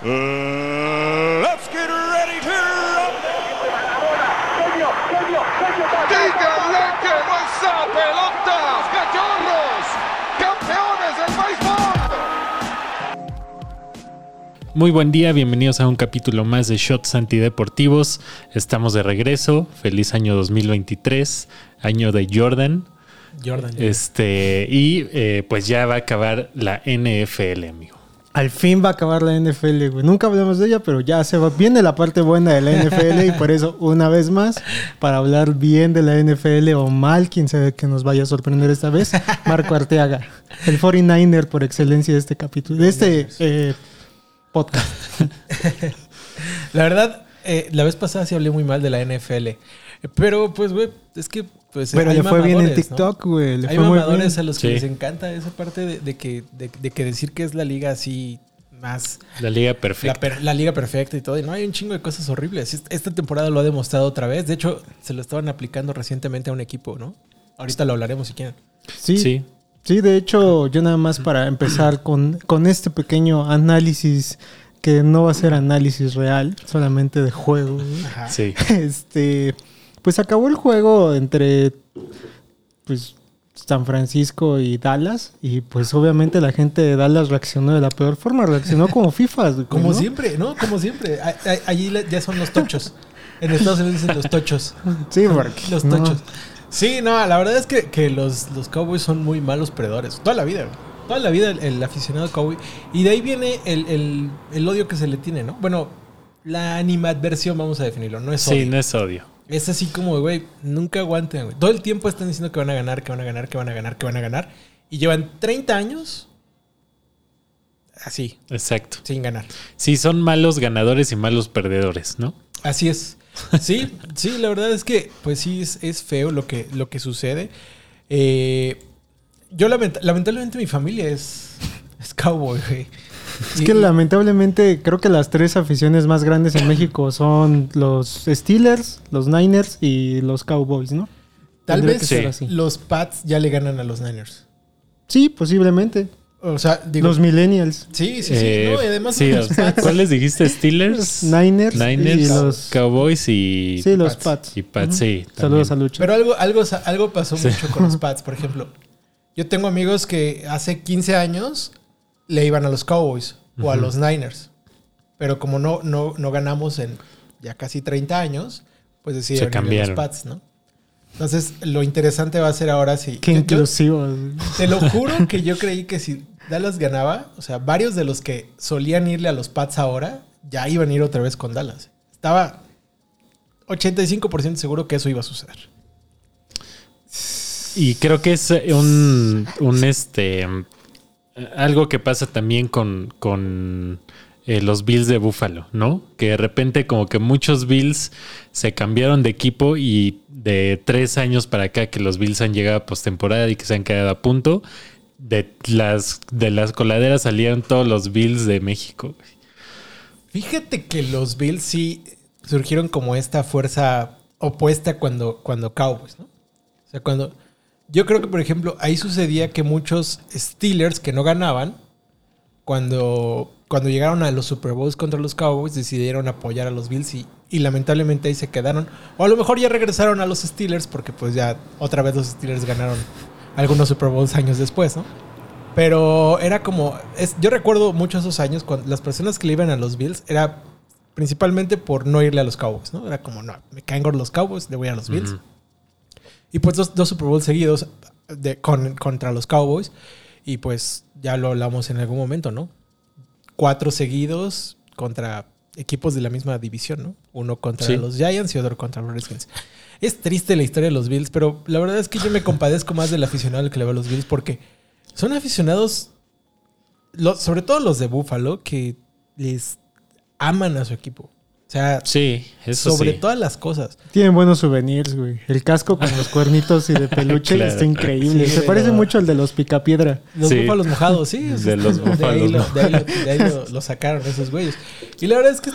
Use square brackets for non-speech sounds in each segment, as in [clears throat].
Uh, let's get ready to. ¡Díganle que no pelota! ¡Cachorros! ¡Campeones del béisbol! Muy buen día, bienvenidos a un capítulo más de Shots Antideportivos. Estamos de regreso. Feliz año 2023, año de Jordan. Jordan. Este, y eh, pues ya va a acabar la NFL, amigo. Al fin va a acabar la NFL, güey. Nunca hablamos de ella, pero ya se va. Viene la parte buena de la NFL y por eso, una vez más, para hablar bien de la NFL o mal, quien sabe que nos vaya a sorprender esta vez, Marco Arteaga, el 49er por excelencia de este capítulo, de este eh, podcast. [laughs] La verdad, eh, la vez pasada sí hablé muy mal de la NFL. Pero, pues, güey, es que. Pues, Pero le fue bien en ¿no? TikTok, güey. Le Hay fue mamadores a los que Sí. les encanta esa parte de, de que, de, de que decir que es la liga así más. La liga La, perfecta. per- la liga perfecta y todo. Y no hay un chingo de cosas horribles. Est- Esta temporada lo ha demostrado otra vez. De hecho, se lo estaban aplicando recientemente a un equipo, ¿no? Ahorita lo hablaremos si quieren. Sí, Sí. Sí, de hecho, yo nada más para empezar con, con este pequeño análisis que no va a ser análisis real, solamente de juego. Ajá. Sí. [laughs] Este, pues acabó el juego entre pues San Francisco y Dallas y pues obviamente la gente de Dallas reaccionó de la peor forma, reaccionó como FIFA, [laughs] Como ¿no? siempre, ¿no? Como siempre. Allí ya son los tochos. En Estados Unidos dicen los tochos. Sí, porque Los no. tochos. Sí, no, la verdad es que, que los, los Cowboys son muy malos perdedores. Toda la vida. Toda la vida el, el aficionado Cowboy. Y de ahí viene el, el- el odio que se le tiene, ¿no? Bueno, la animadversión, vamos a definirlo. No es Sí, odio. no es odio. Es así como, güey, nunca aguanten, güey. Todo el tiempo están diciendo que van a ganar, que van a ganar, que van a ganar, que van a ganar. Y llevan 30 años así, Exacto. sin ganar. Sí, son malos ganadores y malos perdedores, ¿no? Así es. Sí, [laughs] sí, la verdad es que, pues sí, es, es feo lo que, lo que sucede. Eh, yo, lament- lamentablemente, mi familia es, es cowboy, güey. Es Y- que lamentablemente creo que las tres aficiones más grandes en México son los Steelers, los Niners y los Cowboys, ¿no? Tal Tendría vez sí. así. los Pats ya le ganan a los Niners. Sí, posiblemente. O sea, digo. los Millennials. sí, sí, sí. Eh, no, y además sí, los Pats. ¿Cuáles dijiste? ¿Steelers? Niners, Niners, y los Cowboys y, Sí, los Pats. Pats. y Pats, sí. Saludos a. Lucho. Pero algo, algo, algo pasó mucho con los Pats, por ejemplo. Yo tengo amigos que hace 15 años le iban a los Cowboys o a los Niners. Pero como no, no, no ganamos en ya casi 30 años, pues decidieron ir a los Pats, ¿no? Entonces, lo interesante va a ser ahora si... Qué yo- inclusivo. te lo juro que yo creí que si Dallas ganaba, o sea, varios de los que solían irle a los Pats ahora, ya iban a ir otra vez con Dallas. Estaba 85% seguro que eso iba a suceder. Y creo que es un, un este algo que pasa también con, con eh, los Bills de Buffalo, ¿no? Que de repente como que muchos Bills se cambiaron de equipo y de tres años para acá que los Bills han llegado a postemporada y que se han quedado a punto, de las, de las coladeras salieron todos los Bills de México. Fíjate que los Bills sí surgieron como esta fuerza opuesta cuando, cuando Cowboys, ¿no? O sea, cuando. Yo creo que, por ejemplo, ahí sucedía que muchos Steelers que no ganaban, cuando, cuando llegaron a los Super Bowls contra los Cowboys, decidieron apoyar a los Bills y, y lamentablemente ahí se quedaron. O a lo mejor ya regresaron a los Steelers porque pues ya otra vez los Steelers ganaron algunos Super Bowls años después, ¿no? Pero era como. Es, yo recuerdo mucho esos años cuando las personas que le iban a los Bills era principalmente por no irle a los Cowboys, ¿no? Era como, no, me caen gordos los Cowboys, le voy a los Bills. Y pues dos, dos Super Bowls seguidos de, con- contra los Cowboys. Y pues ya lo hablamos en algún momento, ¿no? Cuatro seguidos contra equipos de la misma división, ¿no? Uno contra Sí. los Giants y otro contra los Redskins. Es triste la historia de los Bills, pero la verdad es que yo me compadezco más del aficionado que le va a los Bills porque son aficionados, lo- sobre todo los de Buffalo, que les aman a su equipo. O sea, Sí, eso sobre sí. todas las cosas. Tienen buenos souvenirs, güey. El casco con los cuernitos y de [laughs] peluche Claro. está increíble. Sí, Se parece mucho al de los picapiedra. Los Sí. búfalos mojados, sí. De los [laughs] de ahí, búfalos lo, de ahí lo- mojados. de ahí lo- lo sacaron esos güeyes. Y la verdad es que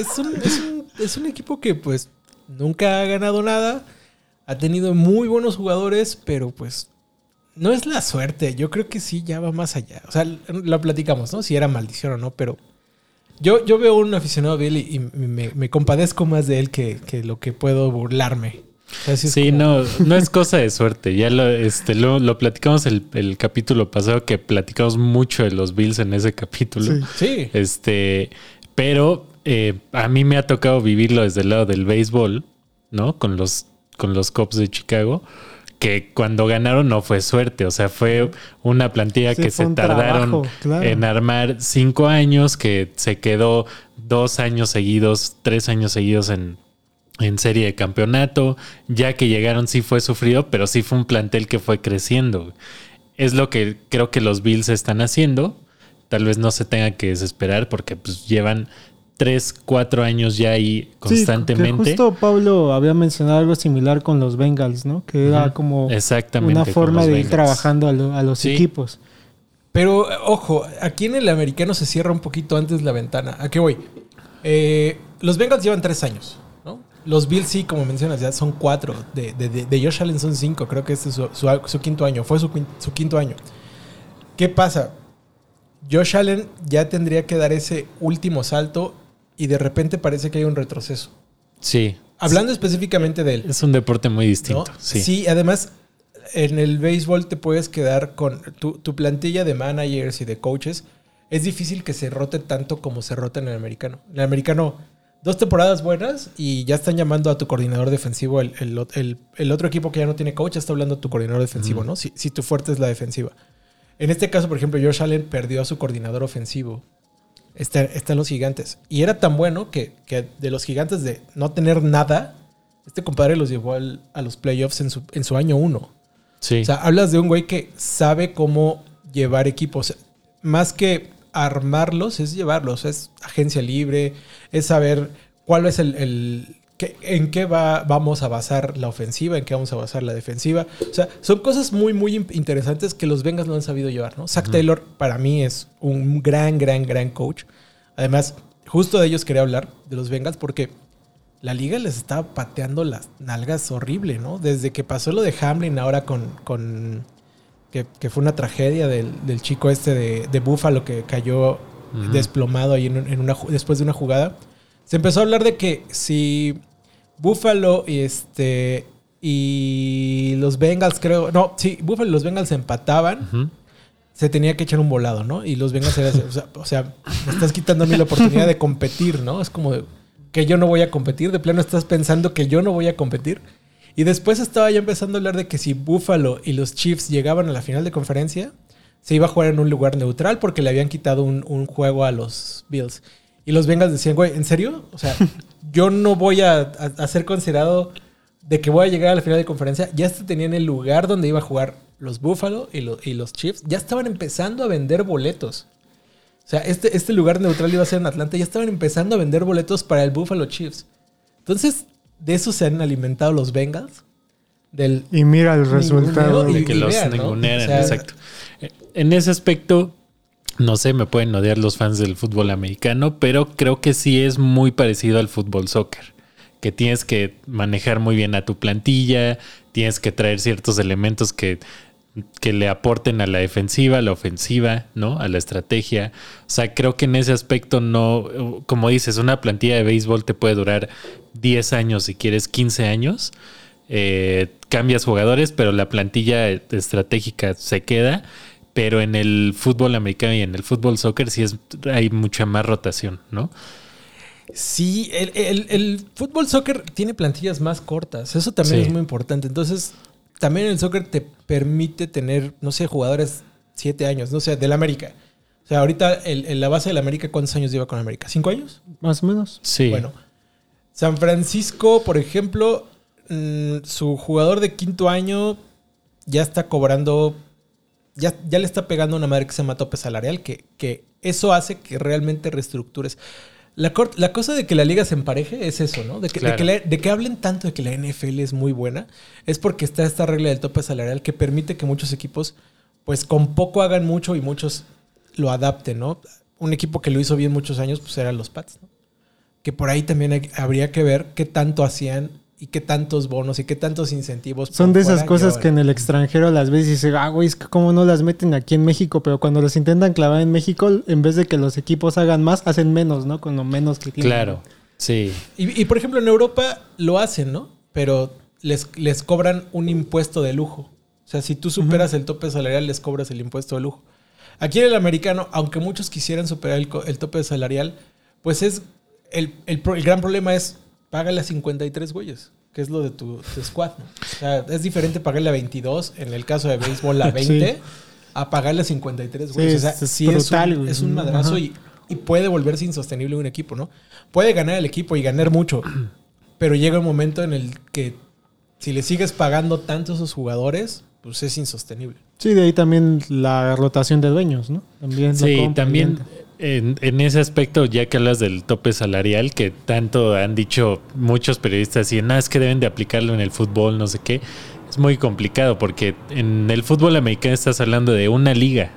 es, un, es, un, es un equipo que pues nunca ha ganado nada. Ha tenido muy buenos jugadores, pero pues no es la suerte. Yo creo que sí, ya va más allá. O sea, lo platicamos, ¿no? Si era maldición o no, pero Yo, yo veo un aficionado Bill y, y me, me compadezco más de él que, que lo que puedo burlarme. Sea, sí como- no, no es cosa de suerte. Ya lo, este, lo, lo platicamos el, el capítulo pasado, que platicamos mucho de los Bills en ese capítulo. Sí. Sí. Este, pero eh, a mí me ha tocado vivirlo desde el lado del béisbol, ¿no? Con los, con los Cubs de Chicago, que cuando ganaron no fue suerte, o sea, fue una plantilla Sí, que se tardaron trabajo, claro. en armar cinco años, que se quedó dos años seguidos, tres años seguidos en, en serie de campeonato. Ya que llegaron sí fue sufrido, pero sí fue un plantel que fue creciendo. Es lo que creo que los Bills están haciendo. Tal vez no se tenga que desesperar porque pues llevan tres, cuatro años ya ahí Sí, constantemente. que justo Pablo había mencionado algo similar con los Bengals, ¿no? Que era como Exactamente. una forma de ir trabajando a, lo- a los Sí. equipos. Pero, ojo, aquí en el americano se cierra un poquito antes la ventana. ¿A qué voy? Eh, los Bengals llevan tres años, ¿no? Los Bills sí, como mencionas, ya son cuatro. De, de, de- de Josh Allen son cinco. Creo que este es su, su- su quinto año. Fue su quinto año. ¿Qué pasa? Josh Allen ya tendría que dar ese último salto y de repente parece que hay un retroceso. Sí. Hablando específicamente de él. Es un deporte muy ¿no? distinto. Sí. Sí, además, en el béisbol te puedes quedar con tu, tu plantilla de managers y de coaches. Es difícil que se rote tanto como se rota en el americano. En el americano, dos temporadas buenas y ya están llamando a tu coordinador defensivo. El, el- el- el otro equipo que ya no tiene coach ya está hablando a tu coordinador defensivo, ¿no? Si, si tu fuerte es la defensiva. En este caso, por ejemplo, Josh Allen perdió a su coordinador ofensivo. Está, está en los gigantes. Y era tan bueno que, que de los gigantes de no tener nada, este compadre los llevó al- a los playoffs en su, en su año uno. Sí. O sea, hablas de un güey que sabe cómo llevar equipos. Más que armarlos, es llevarlos. Es agencia libre, es saber cuál es el... el- qué- en qué va, vamos a basar la ofensiva, en qué vamos a basar la defensiva. O sea, son cosas muy, muy in- interesantes que los Vengas no han sabido llevar, ¿no? Zach Taylor para mí es un gran, gran, gran coach. Además, justo de ellos quería hablar, de los Bengals, porque la liga les estaba pateando las nalgas horrible, ¿no? Desde que pasó lo de Hamlin ahora con... con que, que fue una tragedia del, del chico este de, de Buffalo que cayó desplomado ahí en, un- en una, después de una jugada. Se empezó a hablar de que si Buffalo y este y los Bengals creo, no, sí, Buffalo y los Bengals empataban, se tenía que echar un volado, ¿no? Y los Bengals era, o, sea, o sea, me estás quitando a mí la oportunidad de competir, ¿no? Es como de, que yo no voy a competir, de plano estás pensando que yo no voy a competir. Y después estaba ya empezando a hablar de que si Buffalo y los Chiefs llegaban a la final de conferencia, se iba a jugar en un lugar neutral porque le habían quitado un, un juego a los Bills. Y los Bengals decían, güey, ¿en serio? O sea, [laughs] yo no voy a, a- a ser considerado de que voy a llegar a la final de conferencia. Ya se tenían el lugar donde iba a jugar los Buffalo y, lo- y los Chiefs. Ya estaban empezando a vender boletos. O sea, este, este lugar neutral iba a ser en Atlanta. Ya estaban empezando a vender boletos para el Buffalo Chiefs. Entonces, de eso se han alimentado los Bengals. Del, Y mira el resultado. Ninguneo de y- que y los vean, ¿no? ningunearan, O sea, exacto. En ese aspecto, no sé, me pueden odiar los fans del fútbol americano, pero creo que sí es muy parecido al fútbol soccer. Que tienes que manejar muy bien a tu plantilla, tienes que traer ciertos elementos que, que le aporten a la defensiva, a la ofensiva, ¿no? A la estrategia. O sea, creo que en ese aspecto no, como dices, una plantilla de béisbol te puede durar 10 años si quieres 15 años. Eh, cambias jugadores, pero la plantilla estratégica se queda. Pero en el fútbol americano y en el fútbol soccer sí es, hay mucha más rotación, ¿no? Sí, el, el- el fútbol soccer tiene plantillas más cortas. Eso también Sí. es muy importante. Entonces, también el soccer te permite tener, no sé, jugadores siete años, no sé, del América. O sea, ahorita el, el- la base del América, ¿cuántos años lleva con América? ¿Cinco años? Más o menos. Sí. Bueno, San Francisco, por ejemplo, mm, su jugador de quinto año ya está cobrando, ya, ya le está pegando una madre que se llama tope salarial, que, que eso hace que realmente reestructures. La, la cosa de que la liga se empareje es eso, ¿no? De que, de que la- de que hablen tanto de que la NFL es muy buena, es porque está esta regla del tope salarial que permite que muchos equipos, pues con poco hagan mucho y muchos lo adapten, ¿no? Un equipo que lo hizo bien muchos años, pues eran los Pats, ¿no? que por ahí también hay- habría que ver qué tanto hacían y qué tantos bonos y qué tantos incentivos. Son de esas cosas que en el extranjero las ves y dices, ah, güey, es que cómo no las meten aquí en México, pero cuando las intentan clavar en México, en vez de que los equipos hagan más, hacen menos, ¿no? Con lo menos que tienen. Claro, sí. Y, y, por ejemplo en Europa lo hacen, ¿no? Pero les, les cobran un impuesto de lujo. O sea, si tú superas el tope salarial, les cobras el impuesto de lujo. Aquí en el americano, aunque muchos quisieran superar el, el tope salarial, pues es. El, el gran problema es págale a 53 güeyes, que es lo de tu, tu squad. ¿no? O sea, es diferente pagarle a 22, en el caso de béisbol a [laughs] 20, Sí. a pagarle a 53 güeyes. Sí, o sea, es- brutal, un, es un madrazo y, y puede volverse insostenible un equipo, ¿no? Puede ganar el equipo y ganar mucho, [clears throat] pero llega un momento en el que si le sigues pagando tanto a esos jugadores, pues es insostenible. Sí, de ahí también la rotación de dueños, ¿no? También Sí, también. En, en ese aspecto, ya que hablas del tope salarial, que tanto han dicho muchos periodistas, y no, es que deben de aplicarlo en el fútbol, no sé qué, es muy complicado porque en el fútbol americano estás hablando de una liga,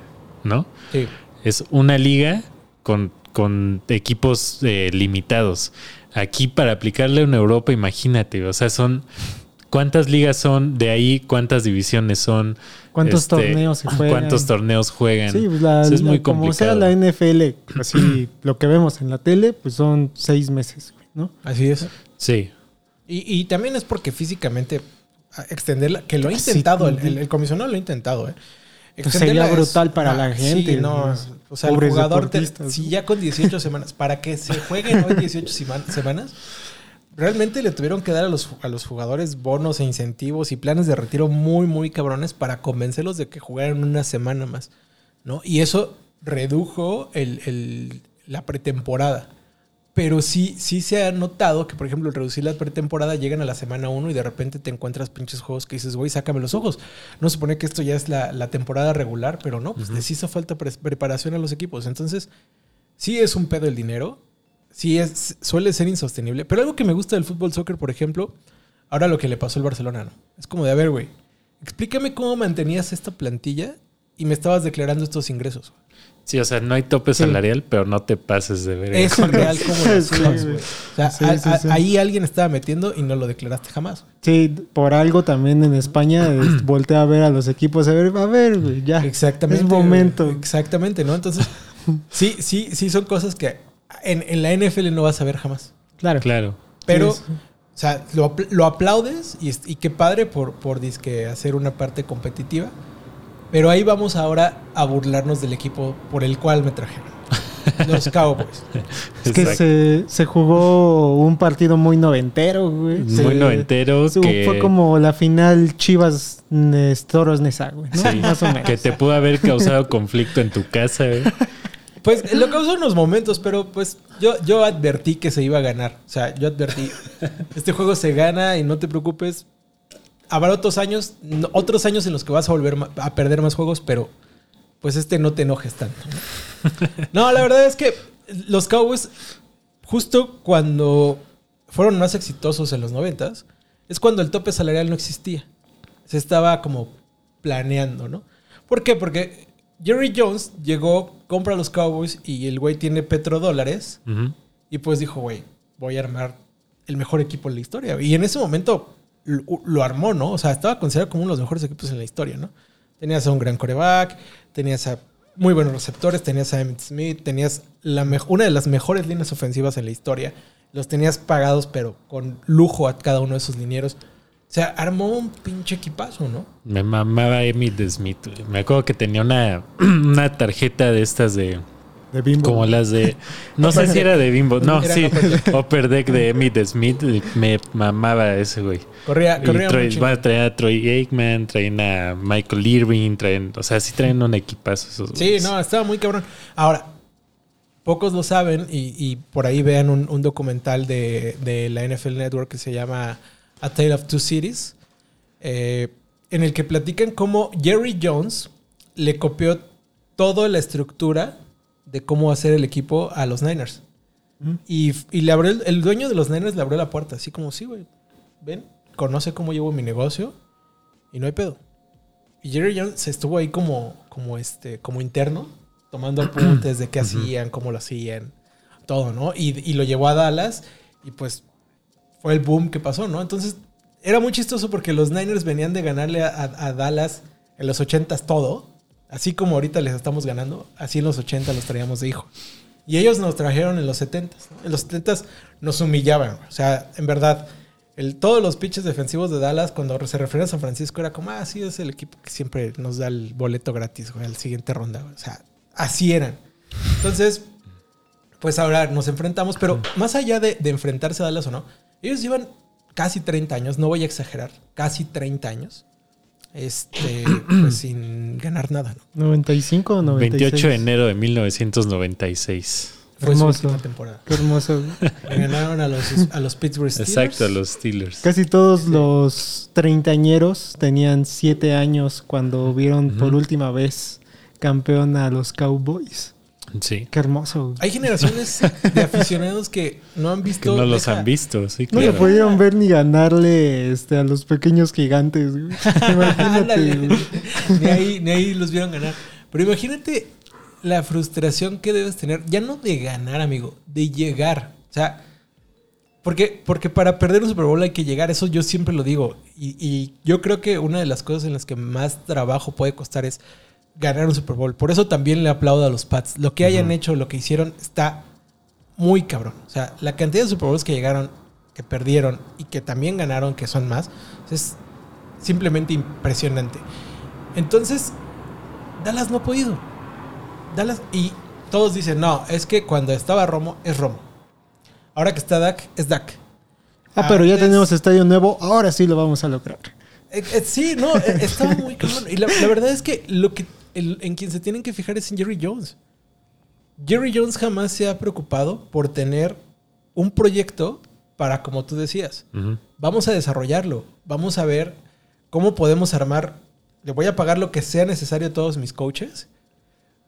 ¿no? Sí. Es una liga con, con equipos eh, limitados. Aquí para aplicarle en Europa, imagínate, o sea, son... ¿Cuántas ligas son de ahí? ¿Cuántas divisiones son? ¿Cuántos Este, torneos se juegan? ¿Cuántos torneos juegan? Sí, pues la, Eso es la- muy como sea complicado. la NFL, así [clears throat] lo que vemos en la tele, pues son seis meses, güey, ¿no? Así es. Sí, Y, y también es porque físicamente extenderla, que lo ha Sí, intentado, el, sí. el- el comisionado lo ha intentado, ¿eh? Pues Extenderla sería brutal para la sí, gente, no, los o sea, el jugador, te- si ¿no? ya con 18 semanas, para que se jueguen hoy 18 sema- semanas, realmente le tuvieron que dar a los, a los jugadores bonos e incentivos y planes de retiro muy, muy cabrones para convencerlos de que jugaran una semana más, ¿no? Y eso redujo el- el- la pretemporada. Pero sí, sí se ha notado que, por ejemplo, al reducir la pretemporada llegan a la semana 1 y de repente te encuentras pinches juegos que dices, güey, sácame los ojos. No se supone que esto ya es la, la temporada regular, pero no, pues les hizo falta pre- preparación a los equipos. Entonces, sí es un pedo el dinero, sí es, suele ser insostenible. Pero algo que me gusta del fútbol soccer, por ejemplo, ahora lo que le pasó al Barcelona, ¿no? Es como de, a ver, güey, explícame cómo mantenías esta plantilla y me estabas declarando estos ingresos. sí, o sea, no hay tope Sí. salarial, pero no te pases de ver. Es real como lo [laughs] Sí, hacías, güey. O sea, Sí, a- sí, a- sí. ahí alguien estaba metiendo y no lo declaraste jamás. Sí, por algo también en España [clears throat] es, voltea a ver a los equipos, a ver, a ver, güey, ya. Exactamente. Es momento. güey. Exactamente, ¿no? Entonces, [laughs] sí, sí, sí son cosas que en, en la NFL no vas a ver jamás. Claro. Claro. Pero, Sí, o sea, lo, lo aplaudes y, y qué padre por, por disque hacer una parte competitiva. Pero ahí vamos ahora a burlarnos del equipo por el cual me trajeron. Los [laughs] Cowboys. Es que se, se jugó un partido muy noventero, güey. Muy Se- noventero que- Fue como la final Chivas Toros Nesa, güey. ¿no? Sí, Más o menos. que te pudo haber causado conflicto en tu casa. ¿eh? [laughs] Pues lo causó unos momentos, pero pues yo, yo advertí que se iba a ganar. O sea, yo advertí, este juego se gana y no te preocupes. Habrá otros años, otros años en los que vas a volver a perder más juegos, pero pues este no te enojes tanto. No, [laughs] No, la verdad es que los Cowboys, justo cuando fueron más exitosos en los noventas, es cuando el tope salarial no existía. Se estaba como planeando, ¿no? ¿Por qué? Porque Jerry Jones llegó, compra a los Cowboys y el güey tiene petrodólares y pues dijo, güey, voy a armar el mejor equipo en la historia. Y en ese momento lo, lo armó, ¿no? O sea, estaba considerado como uno de los mejores equipos en la historia, ¿no? Tenías a un gran coreback, tenías a muy buenos receptores, tenías a Emmitt Smith, tenías la una de las mejores líneas ofensivas en la historia. Los tenías pagados, pero con lujo a cada uno de esos linieros. O sea, armó un pinche equipazo, ¿no? Me mamaba Emmitt Smith. güey. Me acuerdo que tenía una, [clears throat] una tarjeta de estas de. De Bimbo. Como las de. No sé si era de Bimbo. No, Era sí. Upper Deck. Upper Deck de Smith. Me mamaba ese güey. Corría, corría trae- van a traer a Troy Aikman, traen a Michael Irving, traen. O sea, sí traen un equipazo esos Sí, güeyes. no, estaba muy cabrón. Ahora, pocos lo saben y, y por ahí vean un, un documental de, de la NFL Network que se llama A Tale of Two Cities, eh, en el que platican cómo Jerry Jones le copió toda la estructura de cómo hacer el equipo a los Niners. Y, y le abrió el, el dueño de los Niners le abrió la puerta, así como, sí, güey, ven, conoce cómo llevo mi negocio y no hay pedo. Y Jerry Jones estuvo ahí como, como, este, como interno, tomando apuntes de qué [clears throat] hacían, cómo lo hacían, todo, ¿no? Y, y lo llevó a Dallas y pues fue el boom que pasó, ¿no? Entonces, era muy chistoso porque los Niners venían de ganarle a, Dallas en los 80s todo. Así como ahorita les estamos ganando, así en los 80 los traíamos de hijo. Y ellos nos trajeron en los 70s. ¿no? En los 70s nos humillaban. O sea, en verdad, todos los pitches defensivos de Dallas, cuando se referían a San Francisco, era como, ah, sí, es el equipo que siempre nos da el boleto gratis, güey, la siguiente ronda. O sea, así eran. Entonces, pues ahora nos enfrentamos, pero más allá de, de enfrentarse a Dallas o no, ellos llevan casi 30 años, no voy a exagerar, casi 30 años, este, [clears throat] pues sin ganar nada, ¿no? 95 o 96. 28 de enero de 1996. Fue su Hermoso. última temporada. Qué hermoso. Ganaron a los, a los Pittsburgh Steelers. Exacto, a los Steelers. Casi todos los treintañeros tenían siete años cuando vieron por última vez campeón a los Cowboys. Sí. Qué hermoso. Hay generaciones de aficionados que no han Que visto. no los deja- han visto, sí, No le pudieron ver ni ganarle este, a los pequeños gigantes. [laughs] Imagínate. Ni, ahí, ni ahí los vieron ganar. Pero imagínate la frustración que debes tener, ya no de ganar, amigo, de llegar. O sea, porque, porque para perder un Super Bowl hay que llegar, eso yo siempre lo digo. Y, y yo creo que una de las cosas en las que más trabajo puede costar es ganar un Super Bowl. Por eso también le aplaudo a los Pats. Lo que hayan hecho, lo que hicieron, está muy cabrón. O sea, la cantidad de Super Bowls que llegaron, que perdieron y que también ganaron, que son más, es simplemente impresionante. Entonces, Dallas no ha podido. Dallas, y todos dicen, no, es que cuando estaba Romo, es Romo. Ahora que está Dak, es Dak. Ah, pero ya tenemos estadio nuevo. Ahora sí lo vamos a lograr. Eh, eh, sí, no, eh, estaba muy cabrón. Y la, la verdad es que lo que el- en quien se tienen que fijar es en Jerry Jones. Jerry Jones jamás se ha preocupado por tener un proyecto para, como tú decías, vamos a desarrollarlo, vamos a ver cómo podemos armar, le voy a pagar lo que sea necesario a todos mis coaches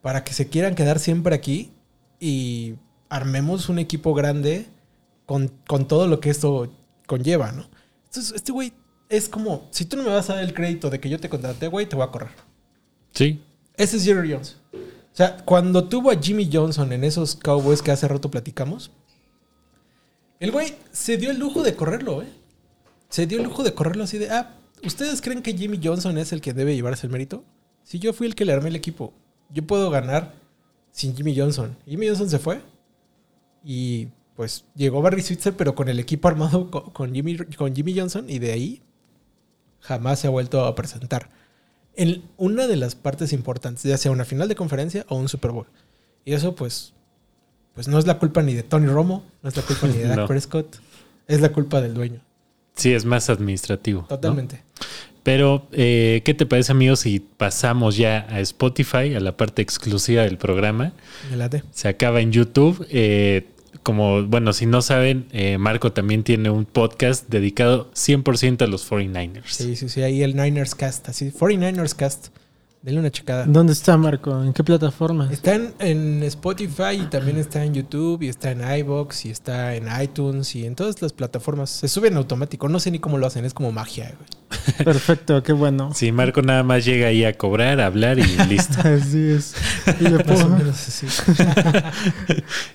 para que se quieran quedar siempre aquí y armemos un equipo grande con, con todo lo que esto conlleva, ¿no? Entonces, este güey es como, si tú no me vas a dar el crédito de que yo te contraté, güey, te voy a correr. Sí. Ese es Jerry Jones. O sea, cuando tuvo a Jimmy Johnson en esos Cowboys que hace rato platicamos, el güey se dio el lujo de correrlo, ¿eh? Se dio el lujo de correrlo así de, ah, ¿ustedes creen que Jimmy Johnson es el que debe llevarse el mérito? Si yo fui el que le armé el equipo, yo puedo ganar sin Jimmy Johnson. Jimmy Johnson se fue y pues llegó Barry Switzer, pero con el equipo armado co- con Jimmy, con Jimmy Johnson y de ahí jamás se ha vuelto a presentar en una de las partes importantes, ya sea una final de conferencia o un Super Bowl. Y eso, pues, pues no es la culpa ni de Tony Romo, no es la culpa ni de [laughs] Dak No. Prescott, es la culpa del dueño. Sí, es más administrativo. ¿no? Totalmente. Pero, eh, ¿qué te parece, amigos, si pasamos ya a Spotify, a la parte exclusiva del programa? Me late. Se acaba en YouTube. Eh, como, bueno, si no saben, eh, Marco también tiene un podcast dedicado 100% a los 49ers. Sí, sí, sí, ahí el Niners Cast, así, 49ers Cast. Denle una checada. ¿Dónde está Marco? ¿En qué plataforma? Está en, en Spotify y también está en YouTube y está en iBox y está en iTunes y en todas las plataformas. Se sube en automático. No sé ni cómo lo hacen, es como magia, güey. [laughs] Perfecto, qué bueno. Sí, Marco nada más llega ahí a cobrar, a hablar y listo. [laughs] Así es. Y le [laughs] Más o puedo- menos así.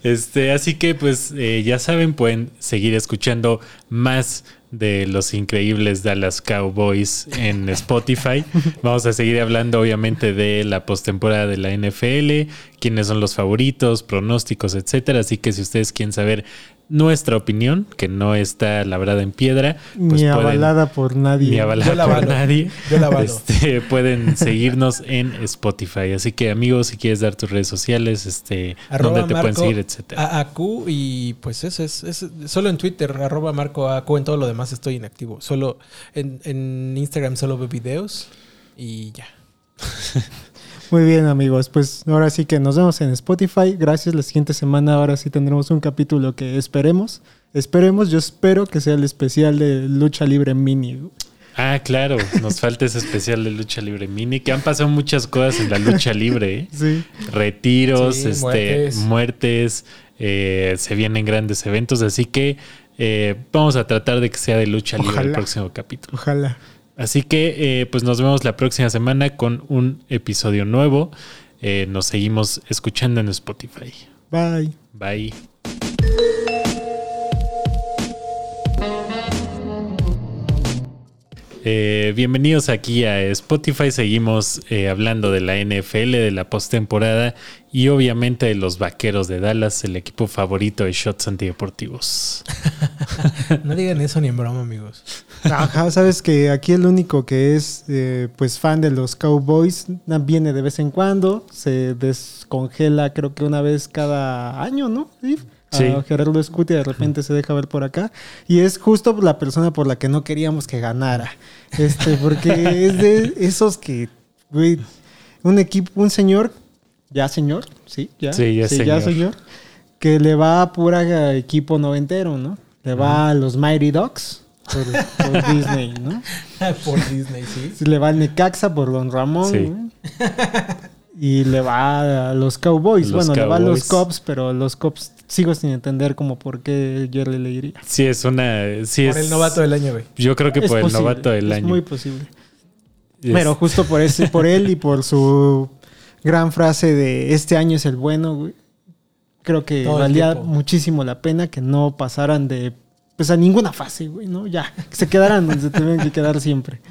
Este, así que pues eh, ya saben, pueden seguir escuchando más de los increíbles Dallas Cowboys en [laughs] Spotify. Vamos a seguir hablando obviamente de la postemporada de la NFL, quiénes son los favoritos, pronósticos, etcétera. Así que si ustedes quieren saber nuestra opinión, que no está labrada en piedra, pues Ni pueden- avalada por nadie. ni avalada Yo la por nadie. Yo la. Este, pueden seguirnos en Spotify. Así que, amigos, si quieres dar tus redes sociales, este, Arroba donde te pueden Marco seguir, etcétera. AAQ y pues eso es, es- solo en Twitter, arroba Marco AAQ, en todo lo demás estoy inactivo. Solo en, en Instagram solo veo videos y ya. [laughs] Muy bien, amigos. Pues ahora sí que nos vemos en Spotify. Gracias. La siguiente semana ahora sí tendremos un capítulo que esperemos. Esperemos, yo espero que sea el especial de lucha libre mini. Ah, claro, nos falta ese especial de lucha libre mini, que han pasado muchas cosas en la lucha libre. ¿eh? Sí. Retiros, Sí, este, muertes. muertes, eh, se vienen grandes eventos, así que eh, vamos a tratar de que sea de lucha libre el próximo capítulo. Ojalá. Así que eh, pues nos vemos la próxima semana con un episodio nuevo. Eh, nos seguimos escuchando en Spotify. Bye. Bye. Eh, bienvenidos aquí a Spotify. Seguimos eh, hablando de la NFL, de la postemporada y obviamente de los vaqueros de Dallas, el equipo favorito de Shots Antideportivos. [laughs] No digan eso ni en broma, amigos. Ajá, sabes que aquí el único que es eh, pues fan de los Cowboys viene de vez en cuando, se descongela creo que una vez cada año, ¿no? Sí. A Sí. Gerardo Scuti de repente se deja ver por acá y es justo la persona por la que no queríamos que ganara. Este, porque es de esos que, güey, un equipo, un señor, ya señor, sí, ya, Sí, ya señor. señor, que le va a pura equipo noventero, ¿no? Le va a los Mighty Ducks por, por [laughs] Disney, ¿no? [laughs] Por Disney, sí. Sí, Le va al Necaxa por Don Ramón, Sí. Y le va a los Cowboys. Los bueno, le va a los. Cubs, pero los Cubs sigo sin entender como por qué Jerry le iría. Sí, es una. Sí Por es, el novato del año, güey. Yo creo que Es por el posible, novato del es año. muy posible. Es- Pero justo por ese, por él y por su gran frase de este año es el bueno, güey. Creo que Todo el valía tiempo. muchísimo la pena que no pasaran de pues a ninguna fase, güey, ¿no? Ya, que se quedaran donde se tenían que quedar siempre.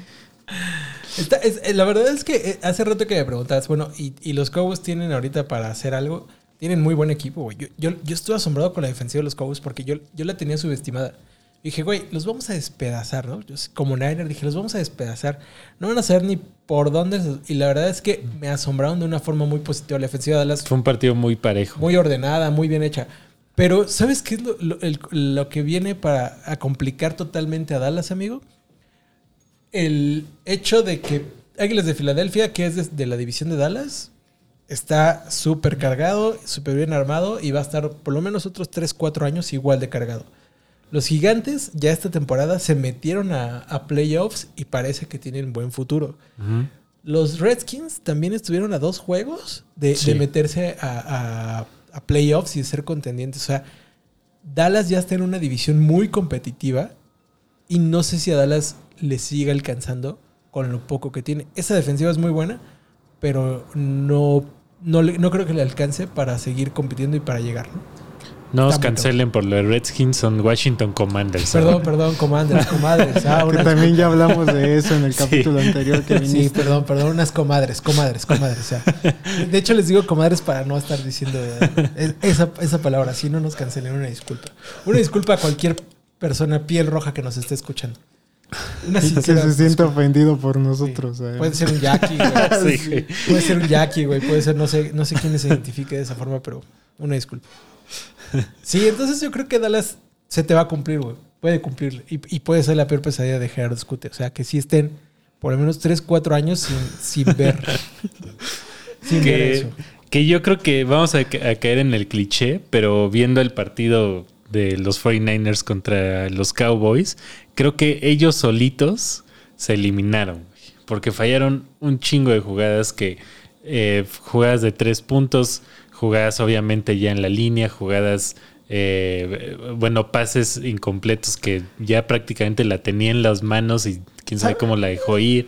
Es- eh, la verdad es que eh, hace rato que me preguntabas, bueno, ¿y, y los Cowboys tienen ahorita para hacer algo? Tienen muy buen equipo, güey. Yo, yo, yo estuve asombrado con la defensiva de los Cowboys porque yo, yo la tenía subestimada. Dije, güey, los vamos a despedazar, ¿no? Yo, como Niner dije, los vamos a despedazar. No van a saber ni por dónde. Y la verdad es que me asombraron de una forma muy positiva. La defensiva de Dallas Fue un partido muy parejo. muy ordenada, muy bien hecha. Pero, ¿sabes qué es lo, lo- el- lo que viene para a complicar totalmente a Dallas, amigo? El hecho de que Águilas de Filadelfia, que es de, de la división de Dallas, está súper cargado, súper bien armado y va a estar por lo menos otros 3, 4 años igual de cargado. Los gigantes ya esta temporada se metieron a, a playoffs y parece que tienen buen futuro. Los Redskins también estuvieron a dos juegos de, Sí. de meterse a, a- a playoffs y de ser contendientes. O sea, Dallas ya está en una división muy competitiva y no sé si a Dallas le siga alcanzando con lo poco que tiene. Esa defensiva es muy buena, pero no, no, le- no creo que le alcance para seguir compitiendo y para llegar. ¿no? No os cancelen por los Redskins, son Washington Commanders. Perdón, perdón, comadres, [laughs] comadres. Ah, Que también ya hablamos de eso en el [laughs] Sí. capítulo anterior que Sí, viniste. perdón, perdón, unas comadres, comadres, comadres. o sea. [laughs] de hecho, les digo comadres para no estar diciendo eh, esa, esa palabra. Si no nos cancelen, una disculpa. Una disculpa a cualquier persona piel roja que nos esté escuchando. [laughs] Una Que se siente ofendido por Sí. nosotros. eh. Puede ser un Jackie, güey. [laughs] Sí, güey. Puede ser un Jackie, güey. Puede ser, no sé, no sé quién se identifique de esa forma, pero una disculpa. Sí, entonces yo creo que Dallas se te va a cumplir, güey. Puede cumplir. Y, y puede ser la peor pesadilla de Gerardo Scute. O sea, que sí estén por lo menos 3, 4 años sin, sin ver. [laughs] sin ver que, eso. que yo creo que vamos a, ca- a caer en el cliché, pero viendo el partido de los 49ers contra los Cowboys, creo que ellos solitos se eliminaron, güey, porque fallaron un chingo de jugadas que eh, jugadas de tres puntos, jugadas obviamente ya en la línea, jugadas eh, bueno, pases incompletos que ya prácticamente la tenía en las manos y quién sabe cómo la dejó ir.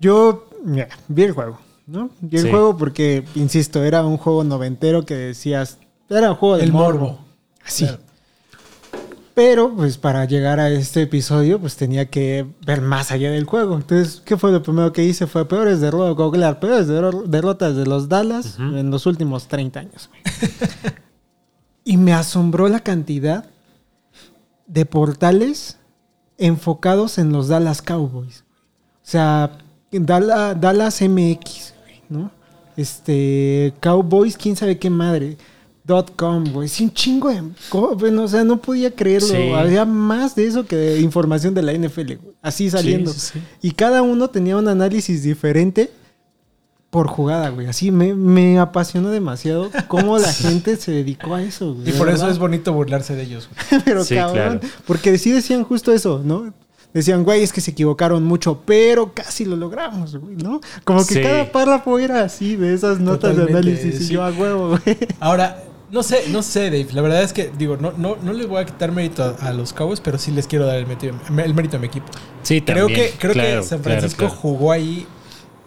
Yo mira, vi el juego, ¿no? Vi el Sí. juego porque, insisto, era un juego noventero que decías, era un juego de El morbo. morbo. Así. Claro. Pero, pues, para llegar a este episodio, pues tenía que ver más allá del juego. Entonces, ¿qué fue lo primero que hice? Fue peores derrotas, googlear peores derro- derrotas de los Dallas en los últimos 30 años. [laughs] y me asombró la cantidad de portales enfocados en los Dallas Cowboys. O sea, Dala- Dallas MX, ¿no? Este, Cowboys, quién sabe qué madre. Dot .com, güey. Sí, un chingo de... Bueno, o sea, no podía creerlo. Sí. Había más de eso que de información de la NFL, güey. Así saliendo. Sí, sí, sí. Y cada uno tenía un análisis diferente por jugada, güey. Así me, me apasionó demasiado cómo la [laughs] gente se dedicó a eso, güey. Y por eso es bonito burlarse de ellos. güey. [laughs] pero Sí, cabrón. claro. Porque sí decían justo eso, ¿no? Decían, güey, es que se equivocaron mucho, pero casi lo logramos, güey, ¿no? Como que Sí. cada párrafo era así, de esas notas Totalmente, de análisis. Y yo a huevo, güey. Ahora, no sé, no sé, Dave. La verdad es que, digo, no, no, no les voy a quitar mérito a, a los Cowboys, pero sí les quiero dar el mérito, el mérito a mi equipo. Sí, Creo también. que, creo Claro, que San Francisco claro. jugó ahí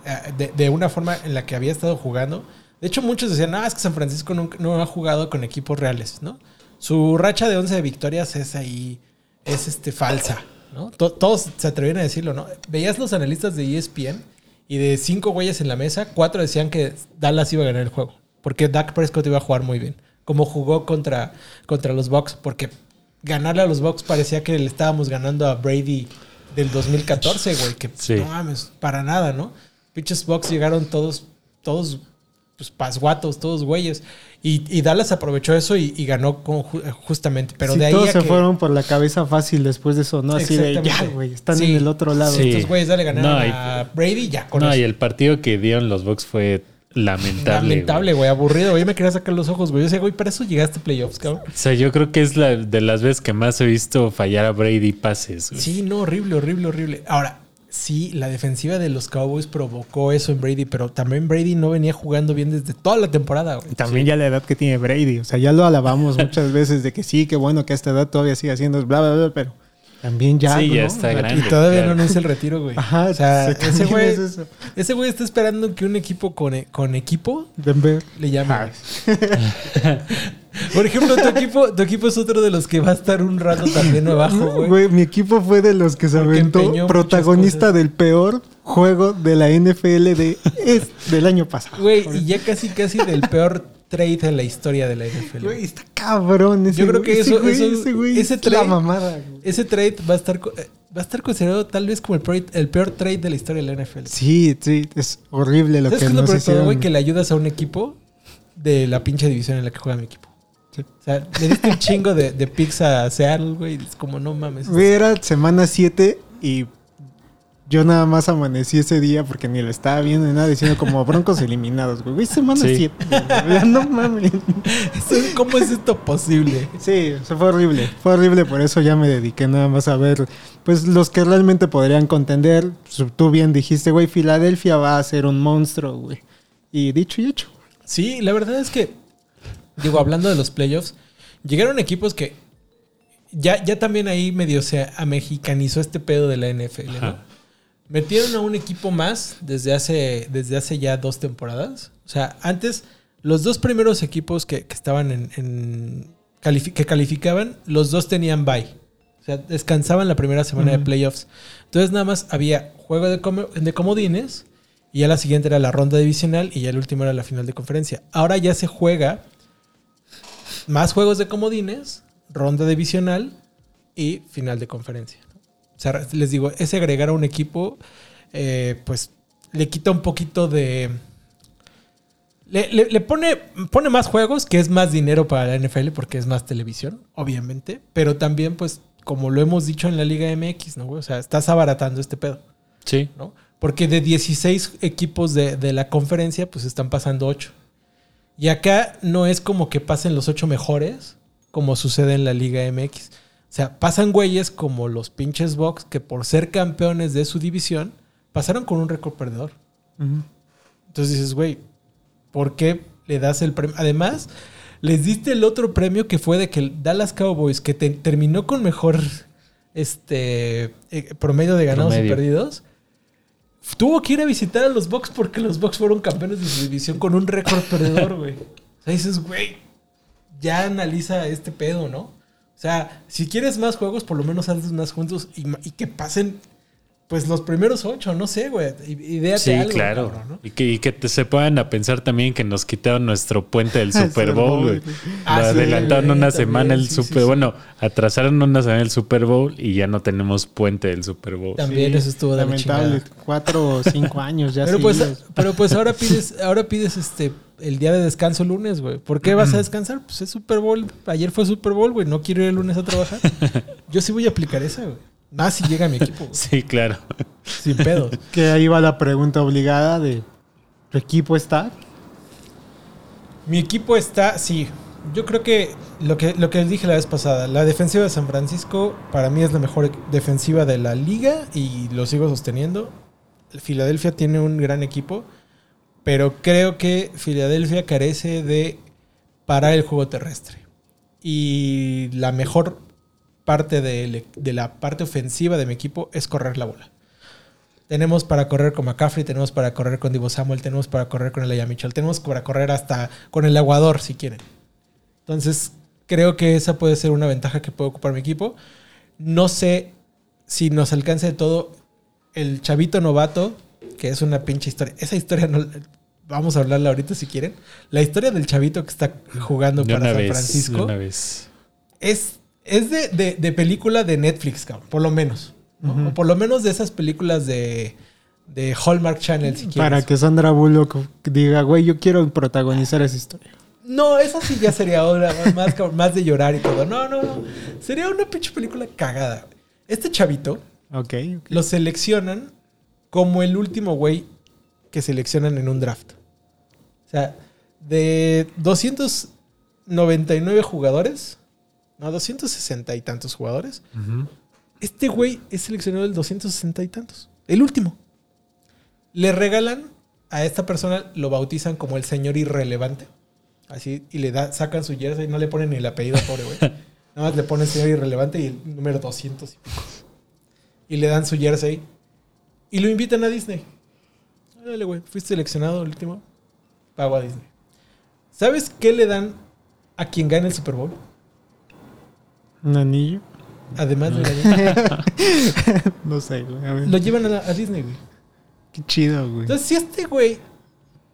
eh, de, de una forma en la que había estado jugando. De hecho, muchos decían, ah, es que San Francisco nunca- no ha jugado con equipos reales, ¿no? Su racha de 11 victorias es ahí, es este falsa, ¿no? To- todos se atrevieron a decirlo, ¿no? Veías los analistas de ESPN y de cinco güeyes en la mesa, cuatro decían que Dallas iba a ganar el juego. Porque Dak Prescott iba a jugar muy bien. Como jugó contra, contra los Bucks. Porque ganarle a los Bucks parecía que le estábamos ganando a Brady del 2014, güey. Que Sí. no mames, para nada, ¿no? Pinches Bucks llegaron todos, todos pues pasguatos, todos güeyes. Y, y Dallas aprovechó eso y, y ganó con justamente. Pero Sí, de ahí todos a se que- fueron por la cabeza fácil después de eso, ¿no? Así de, ya, güey, están Sí. en el otro lado. Sí. Estos güeyes dale ganar No, y- a Brady ya con No, eso. y el partido que dieron los Bucks fue lamentable. Lamentable, güey, aburrido. Güey, me quería sacar los ojos, güey. Yo sé, güey, para eso llegaste a playoffs, cabrón. O sea, yo creo que es la de las veces que más he visto fallar a Brady pases. Sí, no, horrible, horrible, horrible. Ahora, sí, la defensiva de los Cowboys provocó eso en Brady, pero también Brady no venía jugando bien desde toda la temporada, güey. También ya la edad que tiene Brady. O sea, ya lo alabamos muchas veces de que sí, que bueno que a esta edad todavía sigue haciendo bla, bla, bla, pero también ya. Sí, ya ¿no? está grande. Y todavía claro. no anuncia el retiro, güey. Ajá, o sea, se- ese güey, [laughs] es eso. ese güey está esperando que un equipo con, e- con equipo Denver. le llame. Ah. [laughs] Por ejemplo, tu equipo, tu equipo es otro de los que va a estar un rato también abajo, [laughs] güey. Güey, mi equipo fue de los que se Porque aventó protagonista del peor juego de la NFL de, es, del año pasado. Güey, y ya casi, casi del peor trade en la historia de la NFL. Güey, está cabrón ese Yo creo que ese eso- güey, eso- ese güey ese es la trade- mamada. güey. Ese trade va a estar eh, va a estar considerado tal vez como el peor, el peor trade de la historia de la NFL. Sí, sí, es horrible lo ¿Sabes que nos hicieron. güey? Que le ayudas a un equipo de la pinche división en la que juega mi equipo. Sí. O sea, le diste un chingo de, de picks a Seattle, güey. Es como, no mames. Güey, era semana 7 y yo nada más amanecí ese día porque ni lo estaba viendo ni nada, diciendo como broncos eliminados, güey. Güey, semana Sí. 7. no mames. ¿Cómo es esto posible? Sí, eso fue horrible. Fue horrible, por eso ya me dediqué nada más a ver, pues los que realmente podrían contender. Tú bien dijiste, güey, Filadelfia va a ser un monstruo, güey. Y dicho y hecho. Sí, la verdad es que, digo, hablando de los playoffs, llegaron equipos que ya, ya también ahí medio se amexicanizó este pedo de la NFL, ¿no? Metieron a un equipo más desde hace, desde hace ya dos temporadas. O sea, antes, los dos primeros equipos que, que estaban en, que calificaban, los dos tenían bye. O sea, descansaban la primera semana de playoffs. Entonces nada más había juego de, de comodines y ya la siguiente era la ronda divisional y ya el último era la final de conferencia. Ahora ya se juega más juegos de comodines, ronda divisional y final de conferencia. O sea, les digo, ese agregar a un equipo, eh, pues le quita un poquito de... Le, le- le pone, pone más juegos, que es más dinero para la NFL porque es más televisión, obviamente. Pero también, pues, como lo hemos dicho en la Liga MX, ¿no? O sea, estás abaratando este pedo. Sí. ¿no? Porque de 16 equipos de, de la conferencia, pues están pasando 8. Y acá no es como que pasen los 8 mejores, como sucede en la Liga MX. O sea, pasan güeyes como los pinches Bucks que por ser campeones de su división, pasaron con un récord perdedor. Entonces dices, güey, ¿por qué le das el premio? Además, les diste el otro premio que fue de que el Dallas Cowboys, que te- terminó con mejor este eh, promedio de ganados Promedio. y perdidos, tuvo que ir a visitar a los Bucks porque los Bucks fueron campeones de su división con un récord perdedor, güey. [laughs] O sea, dices, güey, ya analiza este pedo, ¿no? O sea, si quieres más juegos, por lo menos hazlos más juntos y, que pasen, pues, los primeros ocho, no sé, güey. I- Ideate Sí, algo, claro. cabrón, ¿no? Y que, y que te, se puedan a pensar también que nos quitaron nuestro puente del [laughs] El Super Bowl, güey. Ah, Lo sí, adelantaron güey, una también, semana el sí, Super sí. Bueno, atrasaron una semana el Super Bowl y ya no tenemos puente del Super Bowl. También eso estuvo lamentable. chingada. Cuatro o cinco años ya Pero pues, pero pues ahora pides, ahora pides este el día de descanso lunes, güey. ¿Por qué vas a descansar? Pues es Super Bowl. Ayer fue Super Bowl, güey. No quiero ir el lunes a trabajar. [laughs] Yo sí voy a aplicar esa, güey. Más si llega mi equipo, güey. Sí, claro. Sin pedos. [laughs] Que ahí va la pregunta obligada de ¿tu equipo está? Mi equipo está, sí. Yo creo que lo que lo que les dije la vez pasada, la defensiva de San Francisco para mí es la mejor defensiva de la liga y lo sigo sosteniendo. Filadelfia tiene un gran equipo, pero creo que Filadelfia carece de parar el juego terrestre. Y la mejor parte de, de la parte ofensiva de mi equipo es correr la bola. Tenemos para correr con McCaffrey, tenemos para correr con Divo Samuel, tenemos para correr con Elijah Mitchell, tenemos para correr hasta con el aguador si quieren. Entonces, creo que esa puede ser una ventaja que puede ocupar mi equipo. No sé si nos alcanza de todo, el chavito novato, que es una pinche historia. Esa historia no. Vamos a hablarla ahorita si quieren. La historia del chavito que está jugando De para una San vez. De Francisco una vez. es, es de, de- de película de Netflix, cabrón, por lo menos. ¿no? O por lo menos de esas películas de, de Hallmark Channel, si quieres. Para que Sandra Bullock diga, güey, yo quiero protagonizar esa historia. No, esa sí ya sería ahora más, más de llorar y todo. No, no, no. Sería una pinche película cagada. Este chavito lo seleccionan como el último güey que seleccionan en un draft. O sea, de 299 jugadores, no, 260 y tantos jugadores, este güey es seleccionado del 260 y tantos. El último. Le regalan a esta persona, lo bautizan como el señor irrelevante. Así, y le da, sacan su jersey, no le ponen ni el apellido, pobre güey. [laughs] Nada más le ponen señor irrelevante y el número 200 y pico. Y le dan su jersey. Y lo invitan a Disney. Dale, güey, fuiste seleccionado el último. Pago a Disney. ¿Sabes qué le dan a quien gana el Super Bowl? Un anillo. Además de la [laughs] No sé, güey. a. Lo llevan a, la- a Disney, güey. Qué chido, güey. Entonces, si a este güey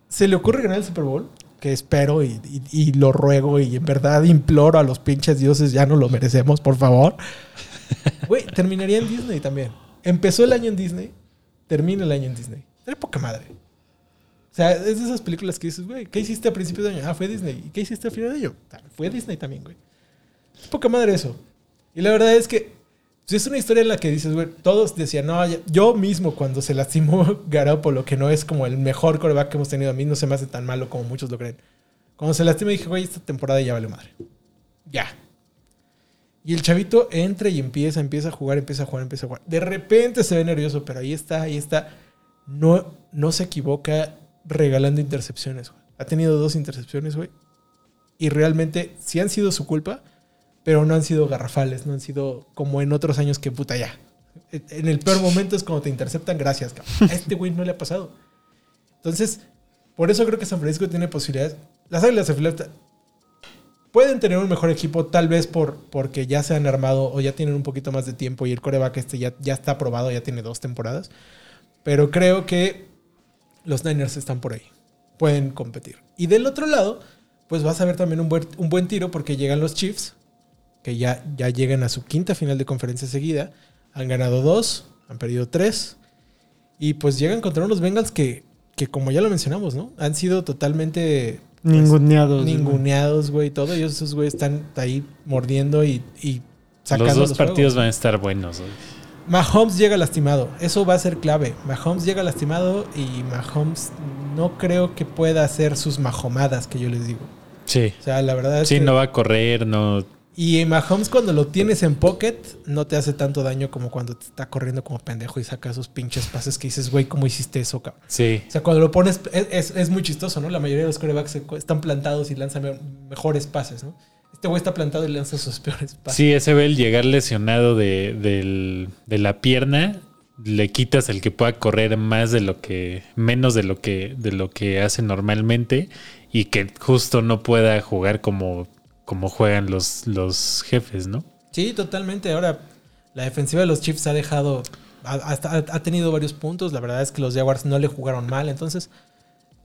se le ocurre ganar el Super Bowl, que espero y, y- y lo ruego y en verdad imploro a los pinches dioses, ya no lo merecemos, por favor. Güey, terminaría en Disney también. Empezó el año en Disney, termina el año en Disney. Era poca madre. O sea, es de esas películas que dices, güey, ¿qué hiciste a principios de año? Ah, fue Disney. ¿Y qué hiciste a final de año? Ah, Fue Disney también, güey. Es poca madre eso. Y la verdad es que pues, es una historia en la que dices, güey, todos decían, no, yo mismo cuando se lastimó [laughs] Garoppolo, que no es como el mejor coreback que hemos tenido, a mí no se me hace tan malo como muchos lo creen. Cuando se lastimó dije, güey, esta temporada ya vale madre. Ya. Y el chavito entra y empieza, empieza a jugar, empieza a jugar, empieza a jugar. De repente se ve nervioso, pero ahí está, ahí está. No, no se equivoca regalando intercepciones, güey. Ha tenido dos intercepciones, güey. Y realmente sí han sido su culpa, pero no han sido garrafales, no han sido como en otros años que puta ya. En el peor momento es cuando te interceptan, gracias, cabrón. A este güey no le ha pasado. Entonces, por eso creo que San Francisco tiene posibilidades. Las Águilas de Filadelfia pueden tener un mejor equipo, tal vez por, porque ya se han armado o ya tienen un poquito más de tiempo y el coreback este ya, ya está aprobado, ya tiene dos temporadas. Pero creo que los Niners están por ahí. Pueden competir. Y del otro lado, pues vas a ver también un buen, un buen tiro porque llegan los Chiefs, que ya, ya llegan a su quinta final de conferencia seguida. Han ganado dos, han perdido tres. Y pues llegan contra unos Bengals que, que como ya lo mencionamos, ¿no? Han sido totalmente pues, Ninguneados. güey. ninguneados, güey, todo. Ellos, esos güeyes están ahí mordiendo y, y sacando Los dos los partidos juegos. van a estar buenos. güey. Mahomes llega lastimado. Eso va a ser clave. Mahomes llega lastimado y Mahomes no creo que pueda hacer sus mahomadas que yo les digo. Sí. O sea, la verdad es Sí, que... no va a correr, no. Y Mahomes cuando lo tienes en pocket no te hace tanto daño como cuando te está corriendo como pendejo y saca esos pinches pases que dices, güey, ¿cómo hiciste eso, cabrón? Sí. O sea, cuando lo pones, es, es- es muy chistoso, ¿no? La mayoría de los corebacks están plantados y lanzan me- mejores pases, ¿no? Este güey está plantado y lanza sus [laughs] peores pases. Sí, ese ve el llegar lesionado de, del- de la pierna, le quitas el que pueda correr más de lo que, menos de lo que, de lo que hace normalmente y que justo no pueda jugar como, como juegan los, los jefes, ¿no? Sí, totalmente. Ahora, la defensiva de los Chiefs ha dejado, ha, ha- tenido varios puntos. La verdad es que los Jaguars no le jugaron mal. Entonces,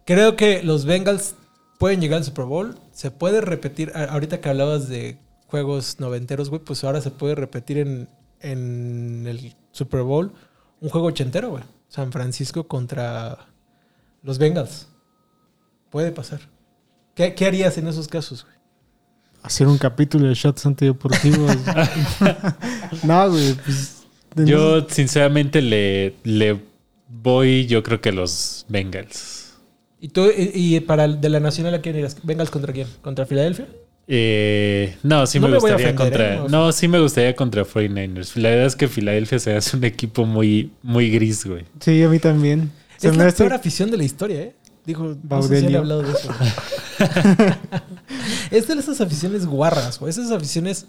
creo que los Bengals pueden llegar al Super Bowl. Se puede repetir, ahorita que hablabas de juegos noventeros, güey, pues ahora se puede repetir en, en el Super Bowl un juego ochentero, güey. San Francisco contra los Bengals. Puede pasar. ¿Qué, qué harías en esos casos, güey? Hacer un capítulo de shots antideportivos. [laughs] no, güey, pues. de- Yo sinceramente le, le voy, yo creo que a los Bengals. ¿Y tú, y, y para el de la Nacional a quién irás? ¿Bengals contra quién? ¿Contra Filadelfia? Eh, no, sí No me gustaría ofender, contra. ¿eh? O No, sí me gustaría contra 49ers. La verdad es que Filadelfia se hace un equipo muy, muy gris, güey. Sí, a mí también. Es la hace- peor afición de la historia, ¿eh? Dijo, no sé si han Baudelio. hablado de eso. [laughs] es de esas aficiones guarras, güey. Esas aficiones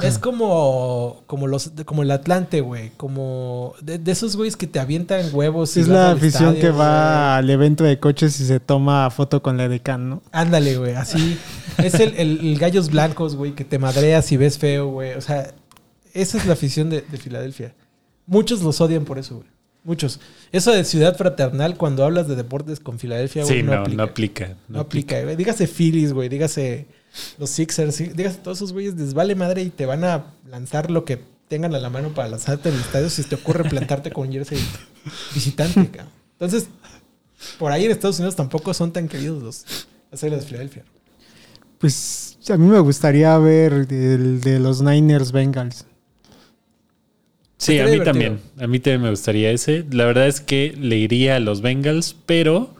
es como como los como el Atlante, güey. Como de, de esos güeyes que te avientan huevos. y Es la afición estadio, que güey. va al evento de coches y se toma foto con la decán, ¿no? Ándale, güey, así. [laughs] es el, el- el gallos blancos, güey, que te madreas y ves feo, güey. O sea, esa es la afición de, de Filadelfia. Muchos los odian por eso, güey. Muchos. Eso de ciudad fraternal, cuando hablas de deportes con Filadelfia, güey, Sí, no, no, aplica. no aplica. No aplica, güey. Dígase Phillies, güey. Dígase los Sixers. sí, Dígase todos esos güeyes. Les vale madre y te van a lanzar lo que tengan a la mano para lanzarte en el estadio si te ocurre plantarte con un jersey visitante, [laughs] cabrón. Entonces, por ahí en Estados Unidos tampoco son tan queridos los las de Filadelfia. Pues a mí me gustaría ver el de los Niners Bengals. Sí, a mí divertido. también. A mí también me gustaría ese. La verdad es que le iría a los Bengals, pero